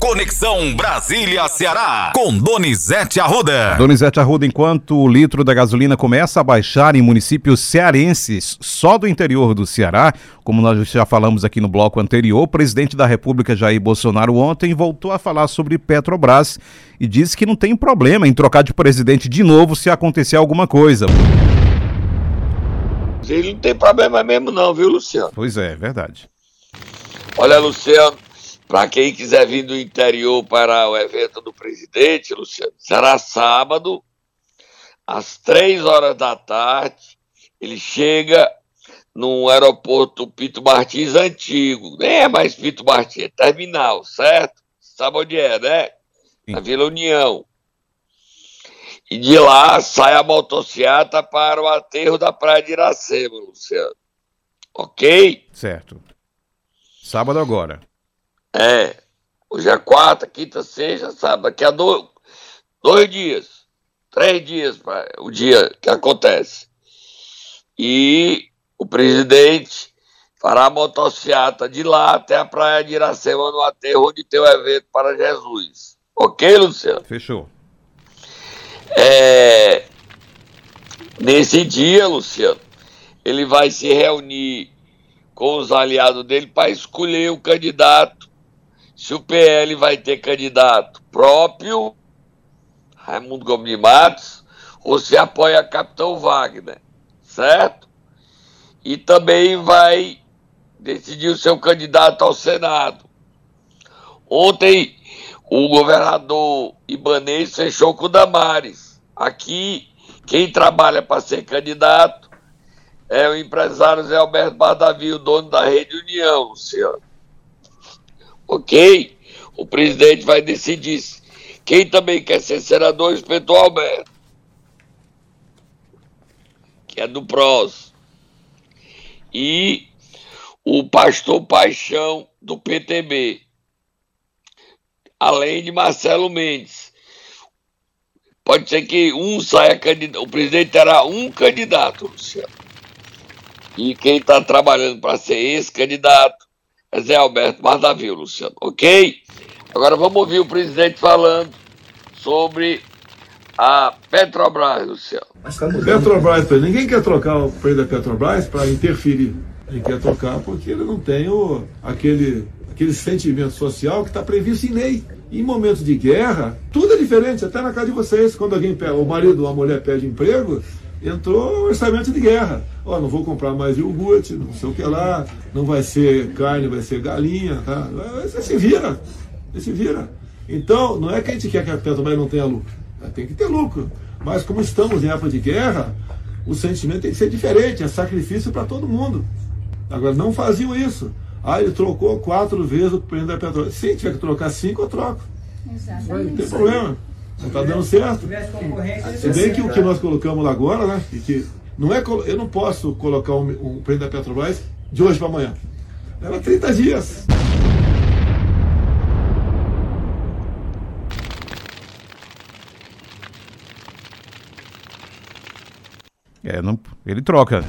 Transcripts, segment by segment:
Conexão Brasília-Ceará, com Donizete Arruda. Donizete Arruda, enquanto o litro da gasolina começa a baixar em municípios cearenses, só do interior do Ceará, como nós já falamos aqui no bloco anterior, o presidente da República, Jair Bolsonaro, ontem voltou a falar sobre Petrobras e disse que não tem problema em trocar de presidente de novo se acontecer alguma coisa. Ele não tem problema mesmo não, viu, Luciano? Pois é, verdade. Olha, Luciano, para quem quiser vir do interior para o evento do presidente, Luciano, será sábado, às três horas da tarde. Ele chega no aeroporto Pito Martins antigo. Nem é mais Pito Martins, é terminal, certo? Sabe onde é, né? Na Vila União. E de lá sai a motocicleta para o aterro da Praia de Iracema, Luciano. Ok? Certo. Sábado agora. É. Hoje é quarta, quinta, sexta, sábado. Daqui a dois, dois dias. Três dias o dia que acontece. E o presidente fará a motocicleta de lá até a praia de Iracema, no aterro onde tem o evento para Jesus. Ok, Luciano? Fechou. É... Nesse dia, Luciano, ele vai se reunir com os aliados dele para escolher o candidato. Se o PL vai ter candidato próprio, Raimundo Gomes de Matos, ou se apoia Capitão Wagner, certo? E também vai decidir o seu candidato ao Senado. Ontem, o governador Ibanez fechou com o Damares. Aqui, quem trabalha para ser candidato é o empresário Zé Alberto Bardavi, o dono da Rede União, senhor. Ok? O presidente vai decidir. Quem também quer ser senador, o inspetor Alberto, que é do PROS. E o pastor Paixão, do PTB. Além de Marcelo Mendes. Pode ser que um saia candidato. O presidente terá um candidato, Luciano. E quem está trabalhando para ser esse candidato é Zé Alberto Mardavil, Luciano. Ok? Agora vamos ouvir o presidente falando sobre a Petrobras, Luciano. Petrobras, ninguém quer trocar o preço da Petrobras para interferir. Ele quer trocar porque ele não tem o, aquele, aquele sentimento social que está previsto em lei. Em momentos de guerra, tudo é diferente, até na casa de vocês. Quando alguém pega, o marido ou a mulher pede emprego, entrou o orçamento de guerra. Ó, oh, não vou comprar mais iogurte, não sei o que lá, não vai ser carne, vai ser galinha, tá? Você se vira, você se vira. Então, não é que a gente quer que a Petrobras não tenha lucro, tem que ter lucro. Mas como estamos em época de guerra, o sentimento tem que ser diferente, é sacrifício para todo mundo. Agora, não faziam isso. Ah, ele trocou quatro vezes o preço da Petrobras. Se tiver que trocar cinco, eu troco. Exatamente. Não tem problema. Não está dando certo. Se bem que o que nós colocamos lá agora, né? E que não é, eu não posso colocar um, um preço da Petrobras de hoje para amanhã. Era 30 dias. É, não, ele troca.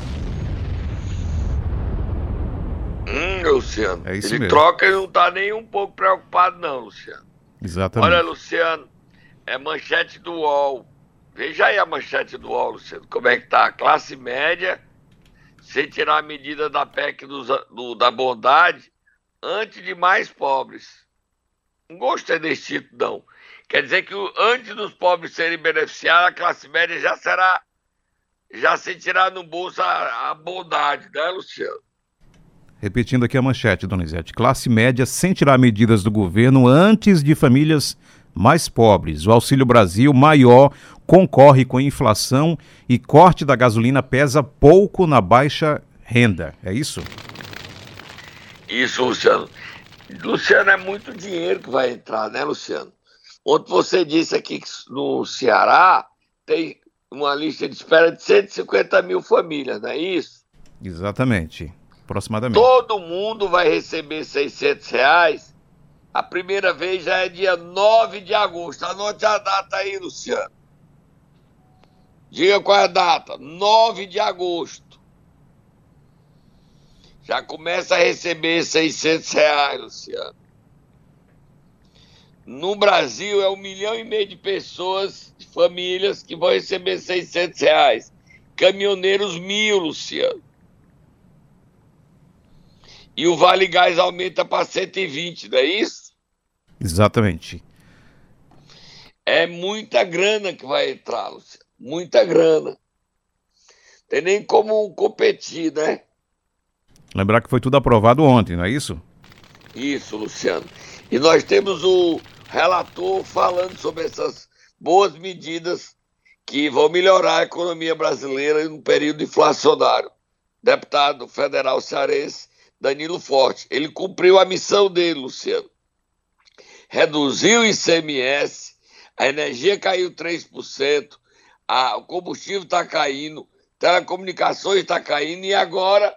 Hum, Luciano. É isso ele mesmo. troca e não está nem um pouco preocupado, não, Luciano. Exatamente. Olha, Luciano, é manchete do UOL. Veja aí a manchete do UOL, Luciano, como é que tá? Classe média, sem tirar a medida da PEC do, do, da bondade, antes de mais pobres. Não gostei desse título, não. Quer dizer que antes dos pobres serem beneficiados, a classe média já será, já se no bolso a, a bondade, né, Luciano? Repetindo aqui a manchete, Donizete. Classe média sem tirar medidas do governo antes de famílias mais pobres. O Auxílio Brasil maior concorre com inflação e corte da gasolina pesa pouco na baixa renda. É isso? Isso, Luciano. Luciano, é muito dinheiro que vai entrar, né, Luciano? Ontem você disse aqui que no Ceará tem uma lista de espera de 150 mil famílias, não é isso? Exatamente, aproximadamente. Todo mundo vai receber 600 reais a primeira vez já é dia 9 de agosto. Anote a data aí, Luciano. Diga qual é a data. 9 de agosto. Já começa a receber 600 reais, Luciano. No Brasil é um milhão e meio de pessoas, de famílias, que vão receber 600 reais. Caminhoneiros mil, Luciano. E o Vale Gás aumenta para 120, não é isso? Exatamente. É muita grana que vai entrar, Luciano. Muita grana. Tem nem como competir, né? Lembrar que foi tudo aprovado ontem, não é isso? Isso, Luciano. E nós temos o relator falando sobre essas boas medidas que vão melhorar a economia brasileira no período inflacionário. Deputado federal cearense Danilo Forte. Ele cumpriu a missão dele, Luciano. Reduziu o ICMS, a energia caiu 3%, a, o combustível está caindo, telecomunicações está caindo e agora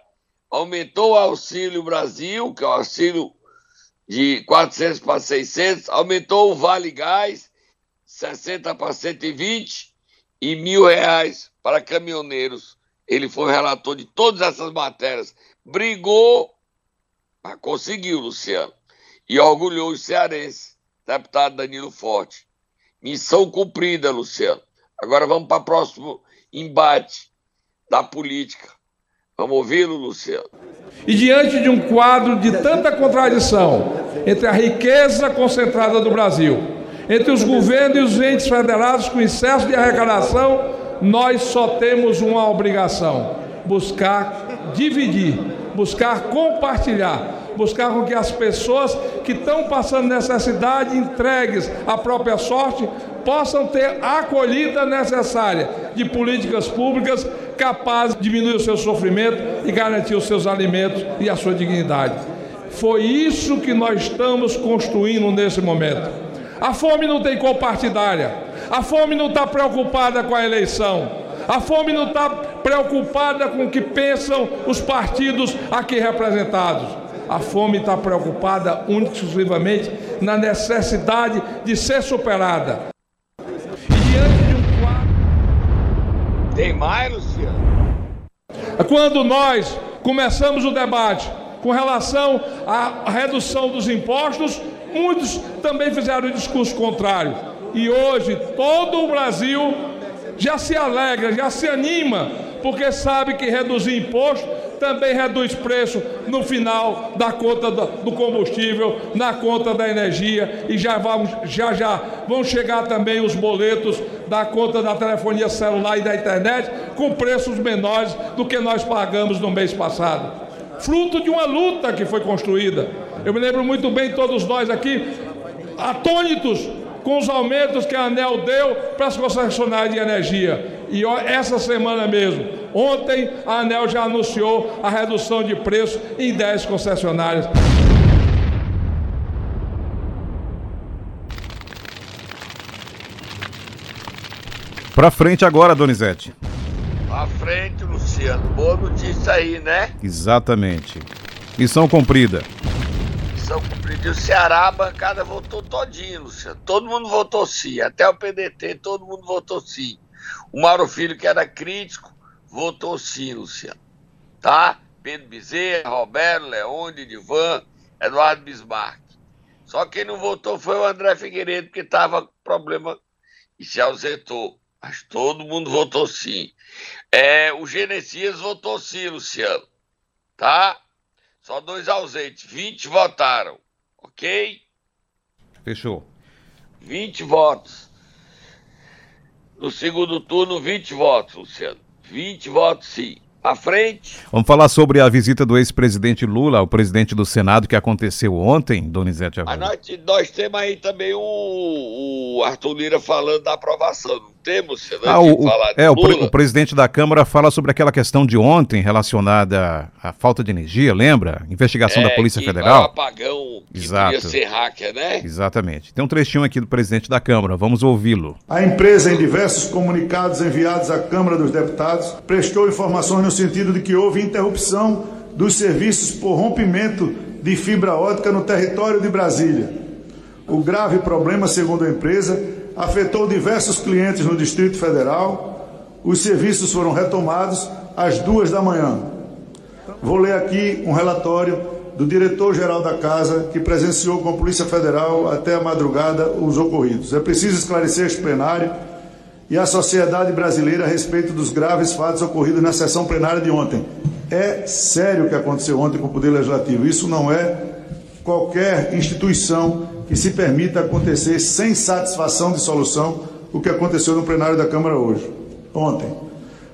aumentou o Auxílio Brasil, que é o auxílio de 400 para 600, aumentou o Vale Gás, 60 para 120 e mil reais para caminhoneiros. Ele foi relator de todas essas matérias. Brigou, mas conseguiu, Luciano. E orgulhou os cearenses, deputado Danilo Forte. Missão cumprida, Luciano. Agora vamos para o próximo embate da política. Vamos ouvi-lo, Luciano. E diante de um quadro de tanta contradição entre a riqueza concentrada do Brasil, entre os governos e os entes federados com excesso de arrecadação, nós só temos uma obrigação: buscar dividir, buscar compartilhar, buscar com que as pessoas que estão passando necessidade, entregues à própria sorte, possam ter a acolhida necessária de políticas públicas capazes de diminuir o seu sofrimento e garantir os seus alimentos e a sua dignidade. Foi isso que nós estamos construindo nesse momento. A fome não tem cor partidária, a fome não está preocupada com a eleição. A fome não está preocupada com o que pensam os partidos aqui representados. A fome está preocupada única e exclusivamente na necessidade de ser superada. E diante de um quadro. Tem mais, Luciano? Quando nós começamos o debate com relação à redução dos impostos, muitos também fizeram o discurso contrário. E hoje todo o Brasil já se alegra, já se anima, porque sabe que reduzir imposto também reduz preço no final da conta do combustível, na conta da energia e já vamos, já já vão chegar também os boletos da conta da telefonia celular e da internet com preços menores do que nós pagamos no mês passado. Fruto de uma luta que foi construída. Eu me lembro muito bem todos nós aqui atônitos com os aumentos que a ANEL deu para as concessionárias de energia. E essa semana mesmo, ontem, a ANEL já anunciou a redução de preço em 10 concessionárias. Para frente agora, Donizete. Para frente, Luciano. Boa notícia aí, né? Exatamente. Missão cumprida missão cumprida. E o Ceará, a bancada votou todinho, Luciano. Todo mundo votou sim. Até o PDT, todo mundo votou sim. O Mauro Filho, que era crítico, votou sim, Luciano. Tá? Pedro Bezerra, Roberto, Leone, Divan, Eduardo Bismarck. Só quem não votou foi o André Figueiredo, que estava com problema e se ausentou. Mas todo mundo votou sim. É, o Genesias votou sim, Luciano. Tá? Só dois ausentes. 20 votaram. Ok? Fechou. 20 votos. No segundo turno, 20 votos, Luciano. 20 votos, sim à frente. Vamos falar sobre a visita do ex-presidente Lula ao presidente do Senado que aconteceu ontem, Donizete Arruda. Nós, nós temos aí também o, o, Arthur Lira falando da aprovação, não temos? Você ah, o, falar é, o, pre, o, presidente da Câmara fala sobre aquela questão de ontem relacionada à falta de energia, lembra? Investigação é, da Polícia Federal. O apagão que Exato. podia ser hacker, né? Exatamente. Tem um trechinho aqui do presidente da Câmara, vamos ouvi-lo. A empresa, em diversos comunicados enviados à Câmara dos Deputados, prestou informações no sentido de que houve interrupção dos serviços por rompimento de fibra ótica no território de Brasília. O grave problema, segundo a empresa, afetou diversos clientes no Distrito Federal. Os serviços foram retomados às duas da manhã. Vou ler aqui um relatório do diretor-geral da casa, que presenciou com a Polícia Federal até a madrugada os ocorridos. É preciso esclarecer este plenário e a sociedade brasileira a respeito dos graves fatos ocorridos na sessão plenária de ontem. É sério o que aconteceu ontem com o Poder Legislativo. Isso não é qualquer instituição que se permita acontecer sem satisfação de solução o que aconteceu no plenário da Câmara hoje, ontem.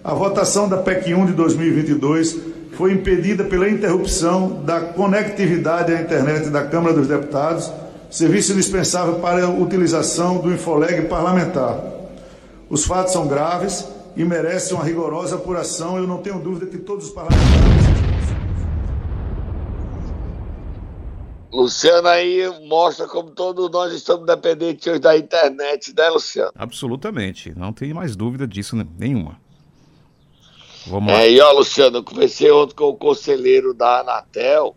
A votação da PEC 1 de 2022 foi impedida pela interrupção da conectividade à internet da Câmara dos Deputados, serviço indispensável para a utilização do Infoleg parlamentar. Os fatos são graves e merecem uma rigorosa apuração. Eu não tenho dúvida que todos os parlamentares. Luciano aí mostra como todos nós estamos dependentes hoje da internet, né, Luciano? Absolutamente, não tem mais dúvida disso nenhuma. Vamos lá. É, e ó, Luciano, eu conversei ontem com o conselheiro da Anatel,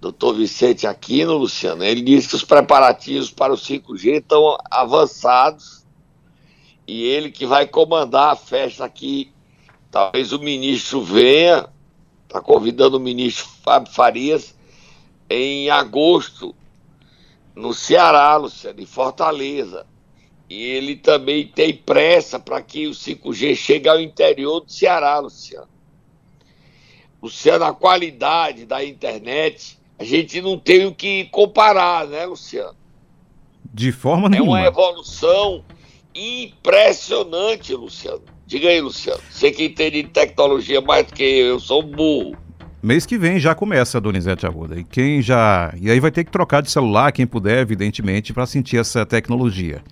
doutor Vicente Aquino, Luciano. Ele disse que os preparativos para o 5G estão avançados e ele que vai comandar a festa aqui. Talvez o ministro venha, está convidando o ministro Fábio Farias em agosto, no Ceará, Luciano, em Fortaleza. E ele também tem pressa para que o 5G chegue ao interior do Ceará, Luciano. Luciano, a qualidade da internet, a gente não tem o que comparar, né, Luciano? De forma nenhuma. É uma evolução impressionante, Luciano. Diga aí, Luciano. Você que entende de tecnologia mais do que eu, eu sou burro. Mês que vem já começa a Donizete Arruda. E quem já. E aí vai ter que trocar de celular, quem puder, evidentemente, para sentir essa tecnologia.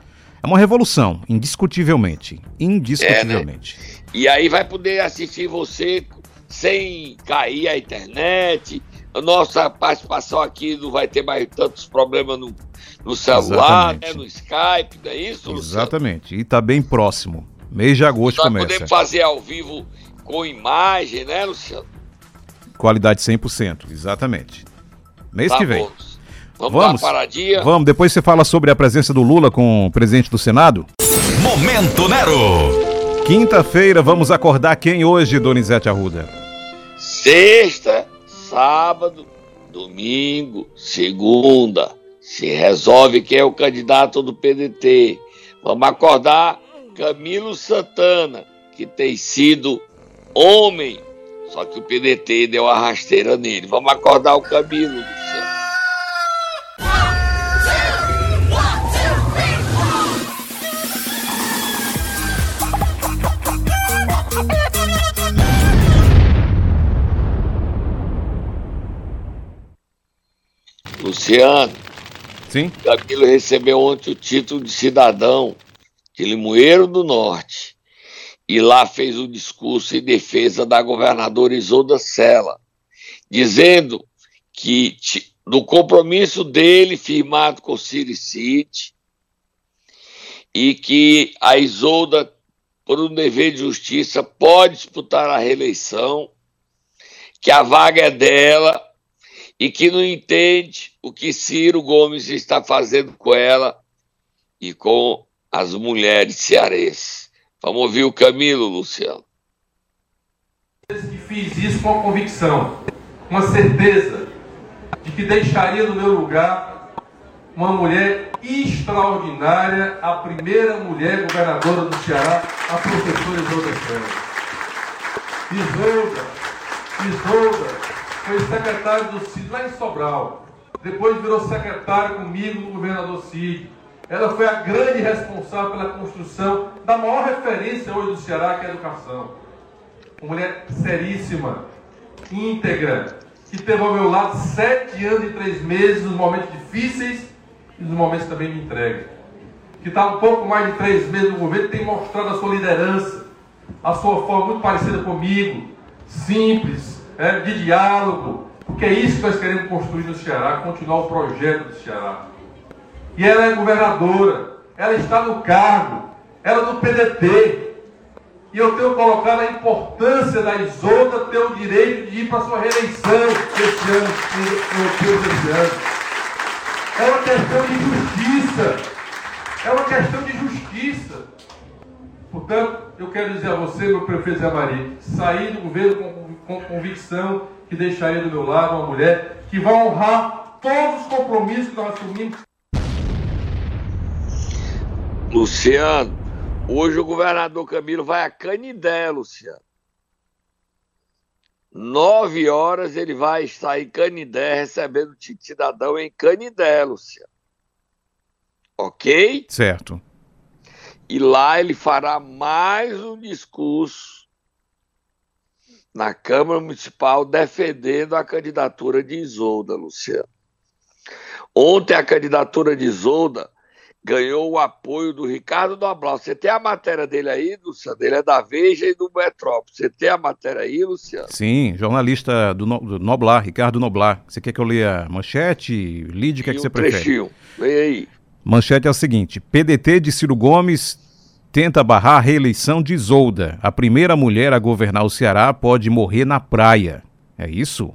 É uma revolução, indiscutivelmente. Indiscutivelmente. É, né? E aí vai poder assistir você sem cair a internet. A nossa participação aqui não vai ter mais tantos problemas no, no celular, né, no Skype, não é isso? Luciano? Exatamente. E está bem próximo. Mês de agosto Nós começa. podemos fazer ao vivo com imagem, né, Luciano? Qualidade 100%, exatamente. Mês tá que vem. Bom. Vamos, vamos dar uma paradinha? Vamos, depois você fala sobre a presença do Lula com o presidente do Senado. Momento Nero! Quinta-feira, vamos acordar quem hoje, Donizete Arruda? Sexta, sábado, domingo, segunda. Se resolve quem é o candidato do PDT. Vamos acordar Camilo Santana, que tem sido homem só que o PDT deu a rasteira nele. Vamos acordar o Camilo, Luciano. Luciano. Sim. Camilo recebeu ontem o título de cidadão de Limoeiro do Norte e lá fez um discurso em defesa da governadora Isolda Sela, dizendo que do compromisso dele firmado com o City e que a Isolda, por um dever de justiça, pode disputar a reeleição, que a vaga é dela e que não entende o que Ciro Gomes está fazendo com ela e com as mulheres cearenses. Vamos ouvir o Camilo, Luciano. Que fiz isso com a convicção, com a certeza de que deixaria no meu lugar uma mulher extraordinária, a primeira mulher governadora do Ceará, a professora Isolda Ferreira. Isolda, Isolda foi secretária do CID lá em Sobral. Depois virou secretária comigo do governador Cid. Ela foi a grande responsável pela construção da maior referência hoje do Ceará, que é a educação. Uma mulher seríssima, íntegra, que teve ao meu lado sete anos e três meses nos momentos difíceis e nos momentos também de entrega. Que está um pouco mais de três meses no governo, tem mostrado a sua liderança, a sua forma muito parecida comigo, simples, é, de diálogo, porque é isso que nós queremos construir no Ceará, continuar o projeto do Ceará. E ela é governadora, ela está no cargo, ela é do PDT. E eu tenho colocado a importância da Isolda ter o direito de ir para sua reeleição esse ano, desse ano. É uma questão de justiça. É uma questão de justiça. Portanto, eu quero dizer a você, meu prefeito Zé Maria, sair do governo com, com convicção que deixaria do meu lado uma mulher que vai honrar todos os compromissos que nós assumimos. Luciano, hoje o governador Camilo vai a Canidé, Luciano. Nove horas ele vai estar em Canidé recebendo o cidadão em Canidé, Luciano. Ok? Certo. E lá ele fará mais um discurso na Câmara Municipal defendendo a candidatura de Isolda, Luciano. Ontem a candidatura de Isolda ganhou o apoio do Ricardo Noblar. Você tem a matéria dele aí, Luciano? Ele é da Veja e do Metrópole. Você tem a matéria aí, Luciano? Sim, jornalista do, no, do Noblar, Ricardo Noblar. Você quer que eu leia manchete? Lide, o que, é que você um prefere? Trechinho. Vem aí. Manchete é o seguinte: PDT de Ciro Gomes tenta barrar a reeleição de Isolda. A primeira mulher a governar o Ceará pode morrer na praia. É isso?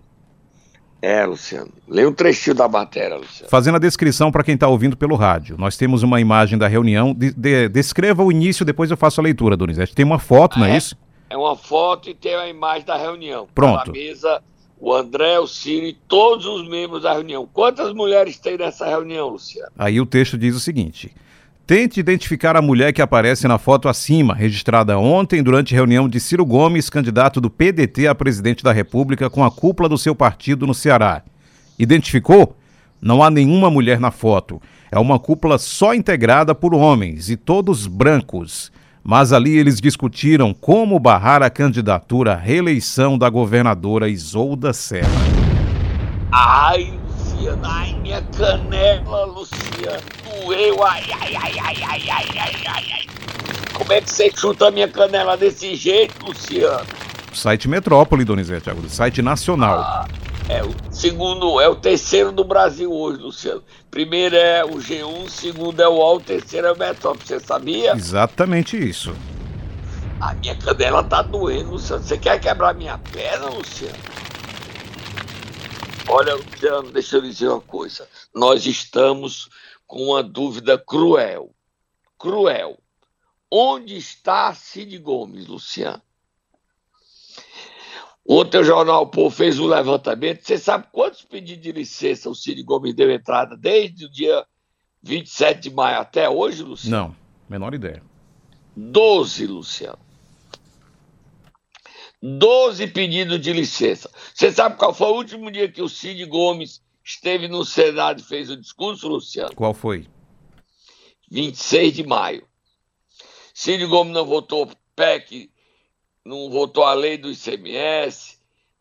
É, Luciano. Lê um trechinho da matéria, Luciano. Fazendo a descrição para quem está ouvindo pelo rádio. Nós temos uma imagem da reunião. De, de, descreva o início, depois eu faço a leitura, Donizete. Tem uma foto, ah, não é, é, isso? É uma foto e tem a imagem da reunião. Pronto. Na mesa, o André, o Ciro e todos os membros da reunião. Quantas mulheres tem nessa reunião, Luciano? Aí o texto diz o seguinte: Tente identificar a mulher que aparece na foto acima, registrada ontem durante reunião de Ciro Gomes, candidato do PDT a presidente da República, com a cúpula do seu partido no Ceará. Identificou? Não há nenhuma mulher na foto. É uma cúpula só integrada por homens e todos brancos. Mas ali eles discutiram como barrar a candidatura à reeleição da governadora Isolda Serra. Ai, Luciana, ai, minha canela, Luciana, doeu, ai, ai, ai, ai, ai, ai, ai, ai, ai. Como é que você chuta a minha canela desse jeito, Luciano? Site Metrópole, Donizete Agudo, site nacional. Ah, é o segundo, é o terceiro do Brasil hoje, Luciano. Primeiro é o G1, segundo é o UOL, o terceiro é o Metrópole, você sabia? Exatamente isso. A minha canela tá doendo, Luciano. Você quer quebrar minha perna, Luciano? Olha, Luciano, deixa eu dizer uma coisa. Nós estamos com uma dúvida cruel. Cruel. Onde está Cid Gomes, Luciano? Ontem o Jornal Povo fez um levantamento. Você sabe quantos pedidos de licença o Cid Gomes deu entrada desde o dia 27 de maio até hoje, Luciano? Não, menor ideia. Doze, Luciano. 12 pedidos de licença. Você sabe qual foi o último dia que o Cid Gomes esteve no Senado e fez o discurso, Luciano? Qual foi? 26 de maio. Cid Gomes não votou PEC, não votou a lei do ICMS,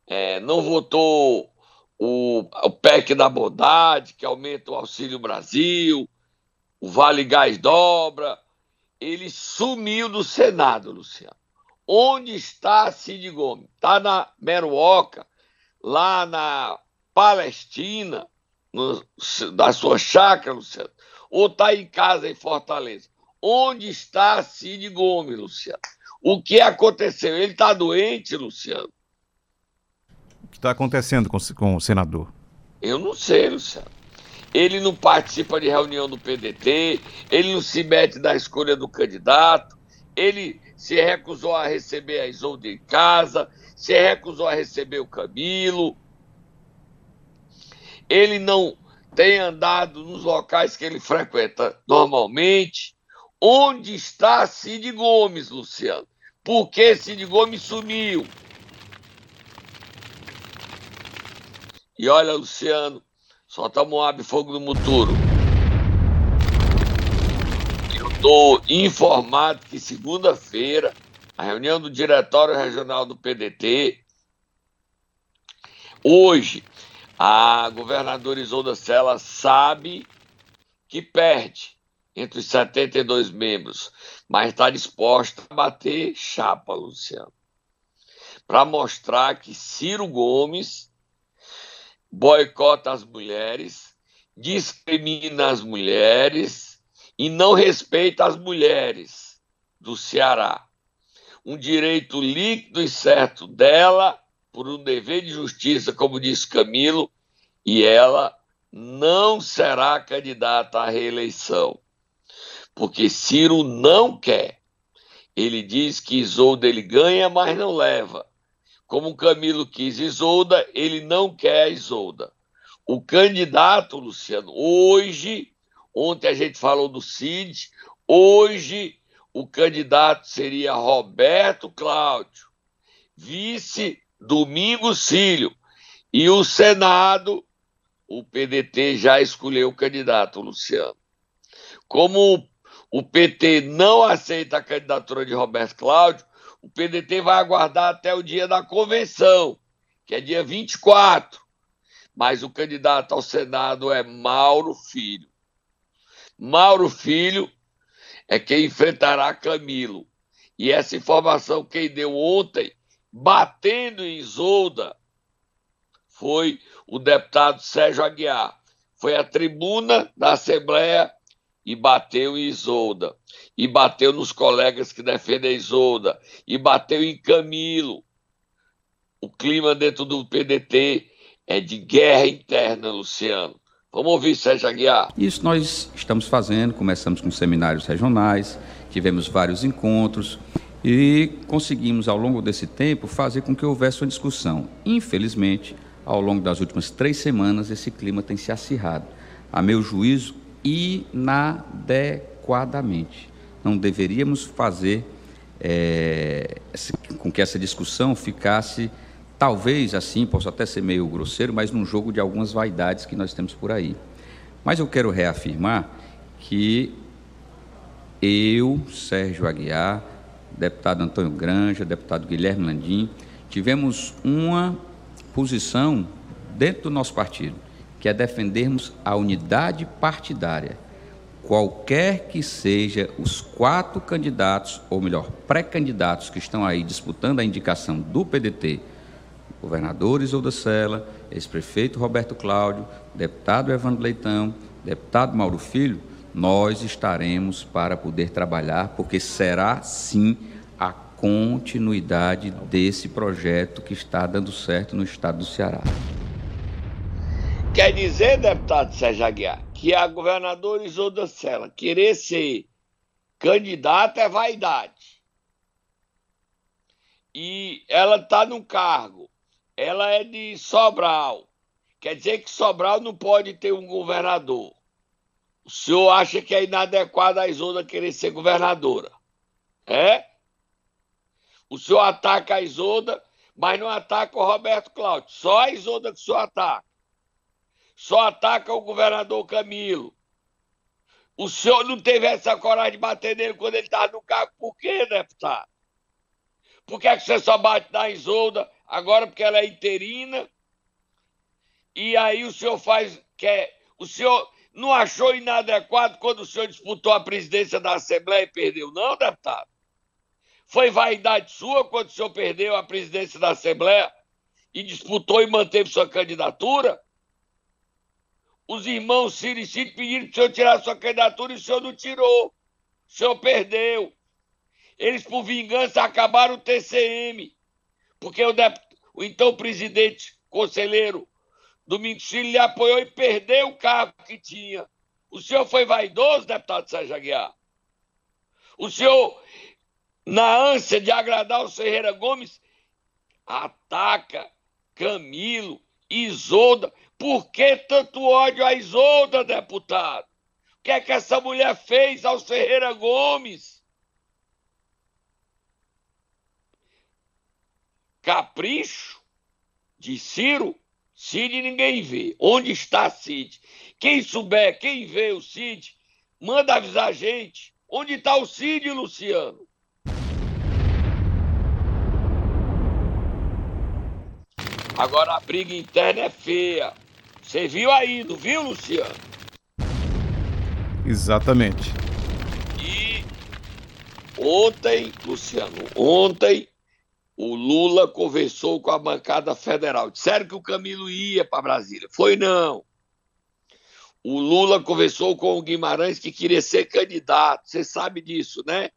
é, não votou o, o PEC da bondade, que aumenta o Auxílio Brasil, o Vale Gás dobra. Ele sumiu do Senado, Luciano. Onde está Cid Gomes? Está na Meruoca, lá na Palestina, no, da sua chácara, Luciano? Ou está em casa em Fortaleza? Onde está Cid Gomes, Luciano? O que aconteceu? Ele está doente, Luciano? O que está acontecendo com, com o senador? Eu não sei, Luciano. Ele não participa de reunião do PDT, ele não se mete na escolha do candidato, ele se recusou a receber a Isolde em casa, se recusou a receber o Camilo. Ele não tem andado nos locais que ele frequenta normalmente. Onde está Cid Gomes, Luciano? Por que Cid Gomes sumiu? E olha, Luciano, solta Moab Fogo no Muturo. Estou informado que segunda-feira, a reunião do Diretório Regional do PDT, hoje, a governadora Isolda Sela sabe que perde entre os 72 membros, mas está disposta a bater chapa, Luciano, para mostrar que Ciro Gomes boicota as mulheres, discrimina as mulheres e não respeita as mulheres do Ceará. Um direito líquido e certo dela, por um dever de justiça, como disse Camilo, e ela não será candidata à reeleição, porque Ciro não quer. Ele diz que Isolda ele ganha, mas não leva. Como Camilo quis Isolda, ele não quer Isolda. o candidato, Luciano, hoje, ontem a gente falou do Cid, hoje o candidato seria Roberto Cláudio, vice Domingos Cílio, e o Senado, o PDT já escolheu o candidato, Luciano. Como o PT não aceita a candidatura de Roberto Cláudio, o PDT vai aguardar até o dia da convenção, que é dia 24. Mas o candidato ao Senado é Mauro Filho. Mauro Filho é quem enfrentará Camilo. E essa informação quem deu ontem, batendo em Isolda, foi o deputado Sérgio Aguiar. Foi à tribuna da Assembleia e bateu em Isolda, e bateu nos colegas que defendem Isolda, e bateu em Camilo. O clima dentro do PDT é de guerra interna, Luciano. Vamos ouvir Sérgio Aguiar. Isso nós estamos fazendo, começamos com seminários regionais, tivemos vários encontros e conseguimos, ao longo desse tempo, fazer com que houvesse uma discussão. Infelizmente, ao longo das últimas três semanas, esse clima tem se acirrado. A meu juízo, inadequadamente. Não deveríamos fazer é, com que essa discussão ficasse, talvez assim, posso até ser meio grosseiro, mas num jogo de algumas vaidades que nós temos por aí. Mas eu quero reafirmar que eu, Sérgio Aguiar, deputado Antônio Granja, deputado Guilherme Landim, tivemos uma posição dentro do nosso partido que é defendermos a unidade partidária, qualquer que seja os quatro candidatos, ou melhor, pré-candidatos que estão aí disputando a indicação do PDT, governador Isolda Sela, ex-prefeito Roberto Cláudio, deputado Evandro Leitão, deputado Mauro Filho, nós estaremos para poder trabalhar, porque será sim a continuidade desse projeto que está dando certo no estado do Ceará. Quer dizer, deputado Sérgio Aguiar, que a governadora Isolda Sela querer ser candidata é vaidade. E ela está no cargo. Ela é de Sobral. Quer dizer que Sobral não pode ter um governador. O senhor acha que é inadequado a Isolda querer ser governadora? É? O senhor ataca a Isolda, mas não ataca o Roberto Cláudio. Só a Isolda que o senhor ataca só ataca o governador Camilo. O senhor não teve essa coragem de bater nele quando ele estava no cargo. Por quê, deputado? Por que, é que você só bate na Isolda agora porque ela é interina? E aí o senhor faz. Quer, o senhor não achou inadequado quando o senhor disputou a presidência da Assembleia e perdeu, não, deputado? Foi vaidade sua quando o senhor perdeu a presidência da Assembleia e disputou e manteve sua candidatura? Os irmãos Ciro e Ciro pediram para o senhor tirar sua candidatura e o senhor não tirou. O senhor perdeu. Eles, por vingança, acabaram o TCM. Porque o, o então presidente conselheiro Domingos Ciro lhe apoiou e perdeu o cargo que tinha. O senhor foi vaidoso, deputado Sérgio Aguiar? O senhor, na ânsia de agradar o Ferreira Gomes, ataca Camilo, Isolda, por que tanto ódio a Isolda, deputado? O que é que essa mulher fez aos Ferreira Gomes? Capricho de Ciro? Cid ninguém vê. Onde está Cid? Quem souber, quem vê o Cid, manda avisar a gente. Onde está o Cid, Luciano? Agora a briga interna é feia. Você viu aí, não viu, Luciano? Exatamente. E ontem, Luciano, ontem o Lula conversou com a bancada federal. Disseram que o Camilo ia para Brasília. Foi não. O Lula conversou com o Guimarães que queria ser candidato. Você sabe disso, né?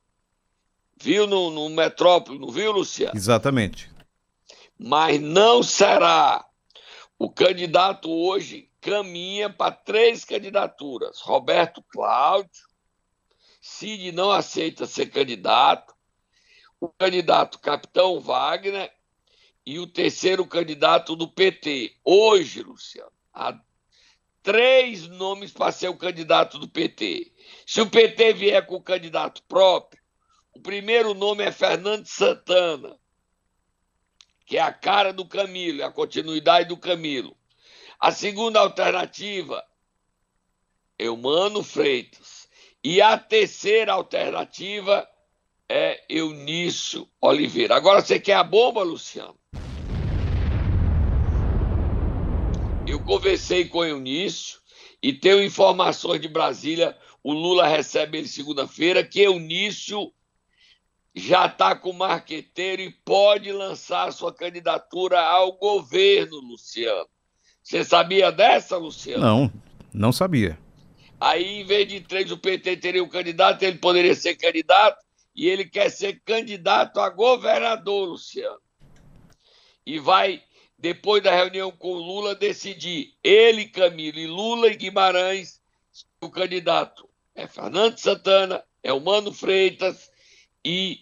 Viu no, no Metrópole, não viu, Luciano? Exatamente. Mas não será o candidato hoje caminha para três candidaturas. Roberto Cláudio, Cid não aceita ser candidato, o candidato Capitão Wagner e o terceiro candidato do PT. Hoje, Luciano, há três nomes para ser o candidato do PT. Se o PT vier com o candidato próprio, o primeiro nome é Fernando Santana, que é a cara do Camilo, é a continuidade do Camilo. A segunda alternativa é o Mano Freitas. E a terceira alternativa é Eunício Oliveira. Agora você quer a bomba, Luciano? Eu conversei com o Eunício e tenho informações de Brasília. O Lula recebe ele segunda-feira que Eunício já está com marqueteiro e pode lançar sua candidatura ao governo, Luciano. Você sabia dessa, Luciano? Não, não sabia. Aí, em vez de três, o PT teria um candidato, ele poderia ser candidato, e ele quer ser candidato a governador, Luciano. E vai, depois da reunião com o Lula, decidir ele, Camilo, e Lula e Guimarães, o candidato é Fernando Santana, é o Mano Freitas e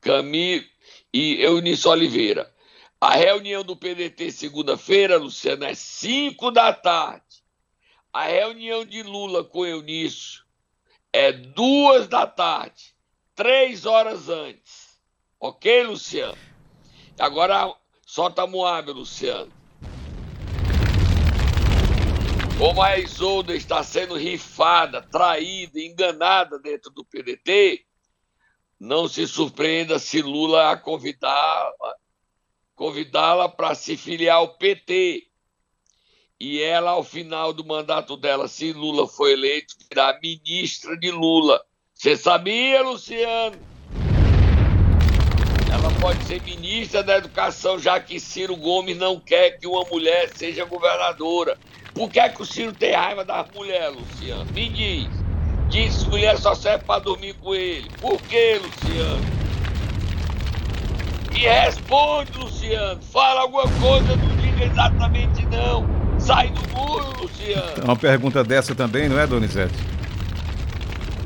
Camilo e Eunício Oliveira. A reunião do PDT segunda-feira, Luciano, é 5 da tarde. A reunião de Lula com Eunício é duas da tarde, três horas antes. Ok, Luciano? Agora solta a Moab, Luciano. Como a Isolda está sendo rifada, traída, enganada dentro do PDT, não se surpreenda se Lula a convidar convidá-la para se filiar ao PT. E ela, ao final do mandato dela, se Lula for eleito, virá ministra de Lula. Você sabia, Luciano? Ela pode ser ministra da Educação, já que Ciro Gomes não quer que uma mulher seja governadora. Por que, é que o Ciro tem raiva das mulheres, Luciano? Me diz. Diz que mulher só serve para dormir com ele. Por que, Luciano? Me responde, Luciano. Fala alguma coisa, não diga exatamente não. Sai do muro, Luciano. É uma pergunta dessa também, não é, Donizete?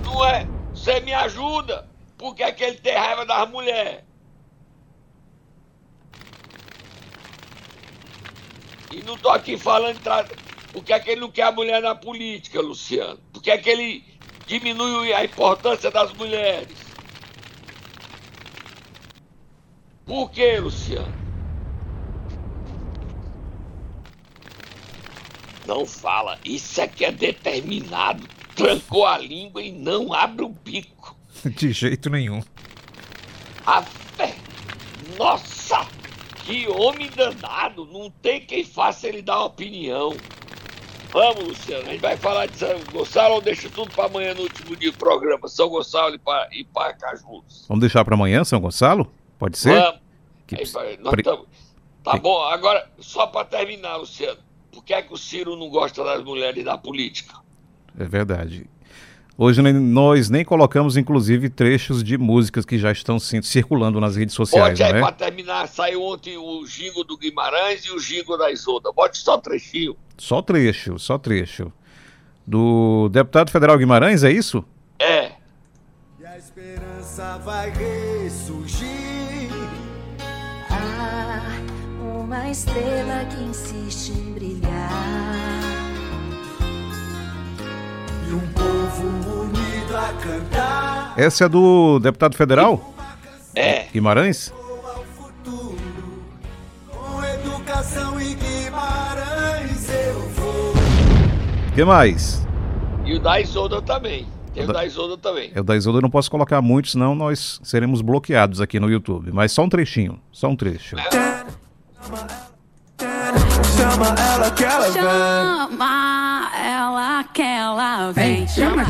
Não é? Você me ajuda. Por que, é que ele tem raiva das mulheres? E não tô aqui falando por que é que ele não quer a mulher na política, Luciano. Por que é que ele diminui a importância das mulheres? Por que, Luciano? Não fala. Isso é que é determinado. Trancou a língua e não abre o bico. De jeito nenhum. A fé. Nossa! Que homem danado! Não tem quem faça ele dar uma opinião. Vamos, Luciano. A gente vai falar de São Gonçalo ou deixa tudo para amanhã no último dia do programa? São Gonçalo e, para Cajus. Vamos deixar para amanhã, São Gonçalo? Pode ser? Vamos. Que... Aí, Pre... tamo... Tá que... bom, agora, só para terminar, Luciano, por que é que o Ciro não gosta das mulheres da política? É verdade. Hoje nós nem colocamos, inclusive, trechos de músicas que já estão circulando nas redes sociais. Bote aí, é? para terminar, saiu ontem o Gingo do Guimarães e o Gingo da Isolda. Bote só trechinho. Só trecho, só trecho. Do deputado federal Guimarães, é isso? É. E a esperança vai ressurgir uma estrela que insiste povo unido a cantar. Essa é do deputado federal? É. Guimarães? Que mais? E o da Isolda também. Tem o da, Isolda também. É, o da Isolda eu não posso colocar muito, senão nós seremos bloqueados aqui no YouTube. Mas só um trechinho, só um trecho. É. Chama ela que ela vem. Chama ela que ela vem. Chama.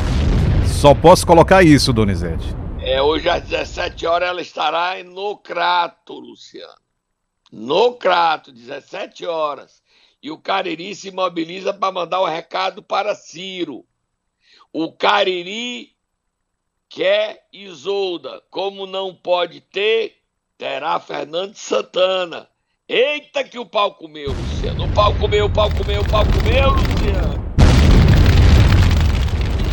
Só posso colocar isso, Donizete. É, hoje às 17 horas ela estará no Crato, Luciano. No Crato, 17 horas. E o Cariri se mobiliza para mandar o recado para Ciro. O Cariri quer Isolda. Como não pode ter, terá Fernando Santana. Eita que o pau comeu, Luciano. O pau comeu, o pau comeu, o pau comeu, Luciano.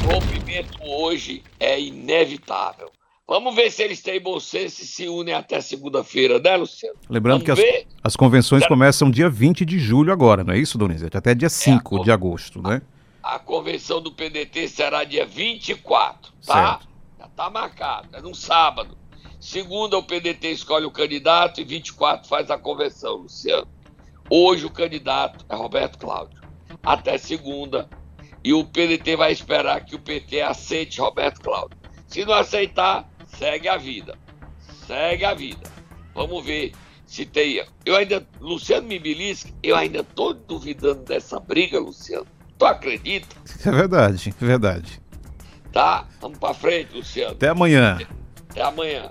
O rompimento hoje é inevitável. Vamos ver se eles têm bom senso e se unem até segunda-feira, né, Luciano? Lembrando Vamos que as, as convenções começam dia 20 de julho agora, não é isso, Donizete? Até dia 5 É, de agosto, né? A convenção do PDT será dia 24, tá? Certo. Já tá marcado, é num sábado. Segunda, o PDT escolhe o candidato e 24 faz a convenção, Luciano. Hoje o candidato é Roberto Cláudio. Até segunda. E o PDT vai esperar que o PT aceite Roberto Cláudio. Se não aceitar, segue a vida. Segue a vida. Vamos ver se tem. Eu ainda. Luciano Mibilisque, eu ainda tô duvidando dessa briga, Luciano. Tu acredita? É verdade, é verdade. Tá? Vamos pra frente, Luciano. Até amanhã. Até amanhã.